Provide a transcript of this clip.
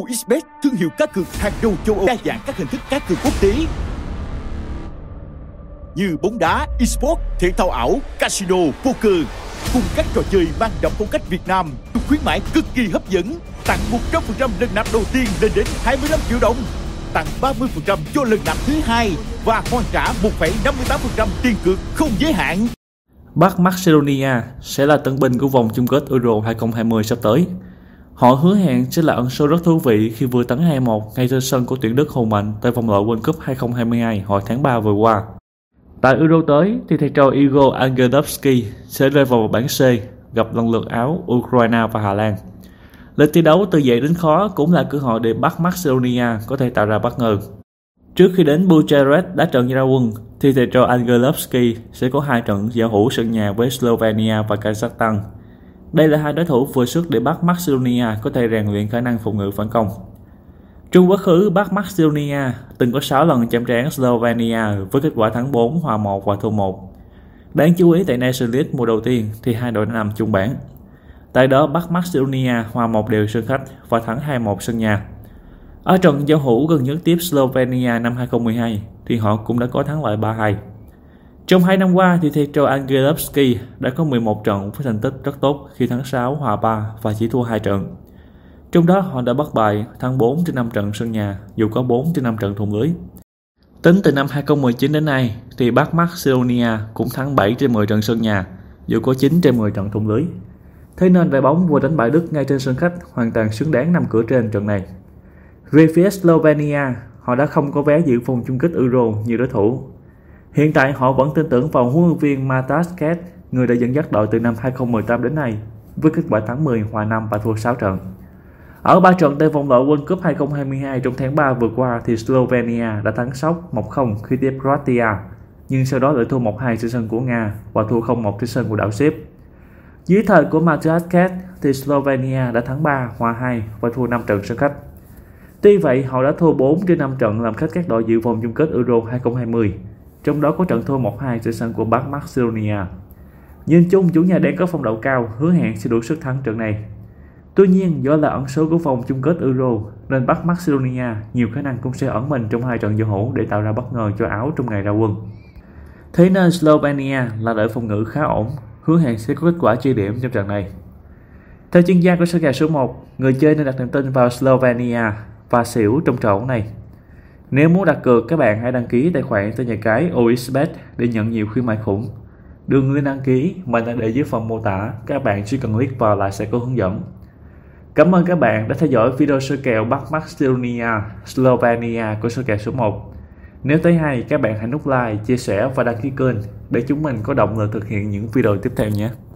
OXBet, thương hiệu cá cược hàng đầu châu Âu, đa dạng các hình thức cá cược quốc tế như bóng đá, esports, thể thao ảo, casino, poker cùng các trò chơi mang đậm phong cách Việt Nam, được khuyến mãi cực kỳ hấp dẫn, tặng 100% lần nạp đầu tiên lên đến 25 triệu đồng, tặng 30% cho lần nạp thứ hai và hoàn trả 1,58% tiền cược không giới hạn. Bắc Macedonia sẽ là tân binh của vòng chung kết Euro 2020 sắp tới. Họ hứa hẹn sẽ là ẩn số rất thú vị khi vừa tấn 2-1 ngay trên sân của tuyển Đức hùng mạnh tại vòng loại World Cup 2022 hồi tháng 3 vừa qua. Tại Euro tới thì thầy trò Igor Angelovsky sẽ rơi vào bảng C gặp lần lượt Áo, Ukraine và Hà Lan. Lịch thi đấu từ dễ đến khó cũng là cơ hội để bắt Macedonia có thể tạo ra bất ngờ. Trước khi đến Bucharest đá trận ra quân, thì thầy trò Angelovsky sẽ có hai trận giao hữu sân nhà với Slovenia và Kazakhstan. Đây là hai đối thủ vừa sức để Bắc Macedonia có thể rèn luyện khả năng phòng ngự phản công. Trong quá khứ, Bắc Macedonia từng có 6 lần chạm trán Slovenia với kết quả thắng 4, hòa 1 và thua 1. Đáng chú ý tại Nations League mùa đầu tiên thì hai đội đã nằm chung bảng. Tại đó Bắc Macedonia hòa một đều sân khách và thắng 2-1 sân nhà. Ở trận giao hữu gần nhất tiếp Slovenia năm 2012 thì họ cũng đã có thắng lợi 3-2. Trong hai năm qua thì thầy trò Angelovsky đã có 11 trận với thành tích rất tốt khi thắng 6, hòa 3 và chỉ thua 2 trận. Trong đó họ đã bất bại thắng 4 trên 5 trận sân nhà dù có 4 trên 5 trận thủng lưới. Tính từ năm 2019 đến nay thì Bắc Macedonia cũng thắng 7 trên 10 trận sân nhà dù có 9 trên 10 trận thủng lưới. Thế nên đội bóng vừa đánh bại Đức ngay trên sân khách hoàn toàn xứng đáng nằm cửa trên trận này. Về phía Slovenia, họ đã không có vé dự vòng chung kết Euro như đối thủ. Hiện tại họ vẫn tin tưởng vào huấn luyện viên Matasket, người đã dẫn dắt đội từ năm 2018 đến nay, với kết quả thắng 10, hòa 5 và thua 6 trận. Ở ba trận tại vòng loại World Cup 2022 trong tháng 3 vừa qua thì Slovenia đã thắng sốc 1-0 khi tiếp Croatia, nhưng sau đó lại thua 1-2 trên sân của Nga và thua 0-1 trên sân của đảo Ship. Dưới thời của Matthias Ket thì Slovenia đã thắng 3, hòa 2 và thua 5 trận sân khách. Tuy vậy, họ đã thua 4 trên 5 trận làm khách các đội dự vòng chung kết Euro 2020, trong đó có trận thua 1-2 trên sân của Bắc Macedonia. Nhìn chung, chủ nhà đang có phong độ cao, hứa hẹn sẽ đủ sức thắng trận này. Tuy nhiên, do là ẩn số của vòng chung kết Euro, nên Bắc Macedonia nhiều khả năng cũng sẽ ẩn mình trong hai trận giao hữu để tạo ra bất ngờ cho Áo trong ngày ra quân. Thế nên Slovenia là đội phòng ngự khá ổn, hứa hẹn sẽ có kết quả chia điểm trong trận này. Theo chuyên gia của sân kèo số 1, người chơi nên đặt niềm tin vào Slovenia và xỉu trong trận này. Nếu muốn đặt cược, các bạn hãy đăng ký tài khoản tại nhà cái OXBet để nhận nhiều khuyến mại khủng. Đường link đăng ký mình đã để dưới phần mô tả, các bạn chỉ cần click vào là sẽ có hướng dẫn. Cảm ơn các bạn đã theo dõi video sơ kèo Bắc Macedonia, Slovenia của sơ kèo số 1. Nếu thấy hay, các bạn hãy nút like, chia sẻ và đăng ký kênh để chúng mình có động lực thực hiện những video tiếp theo nhé.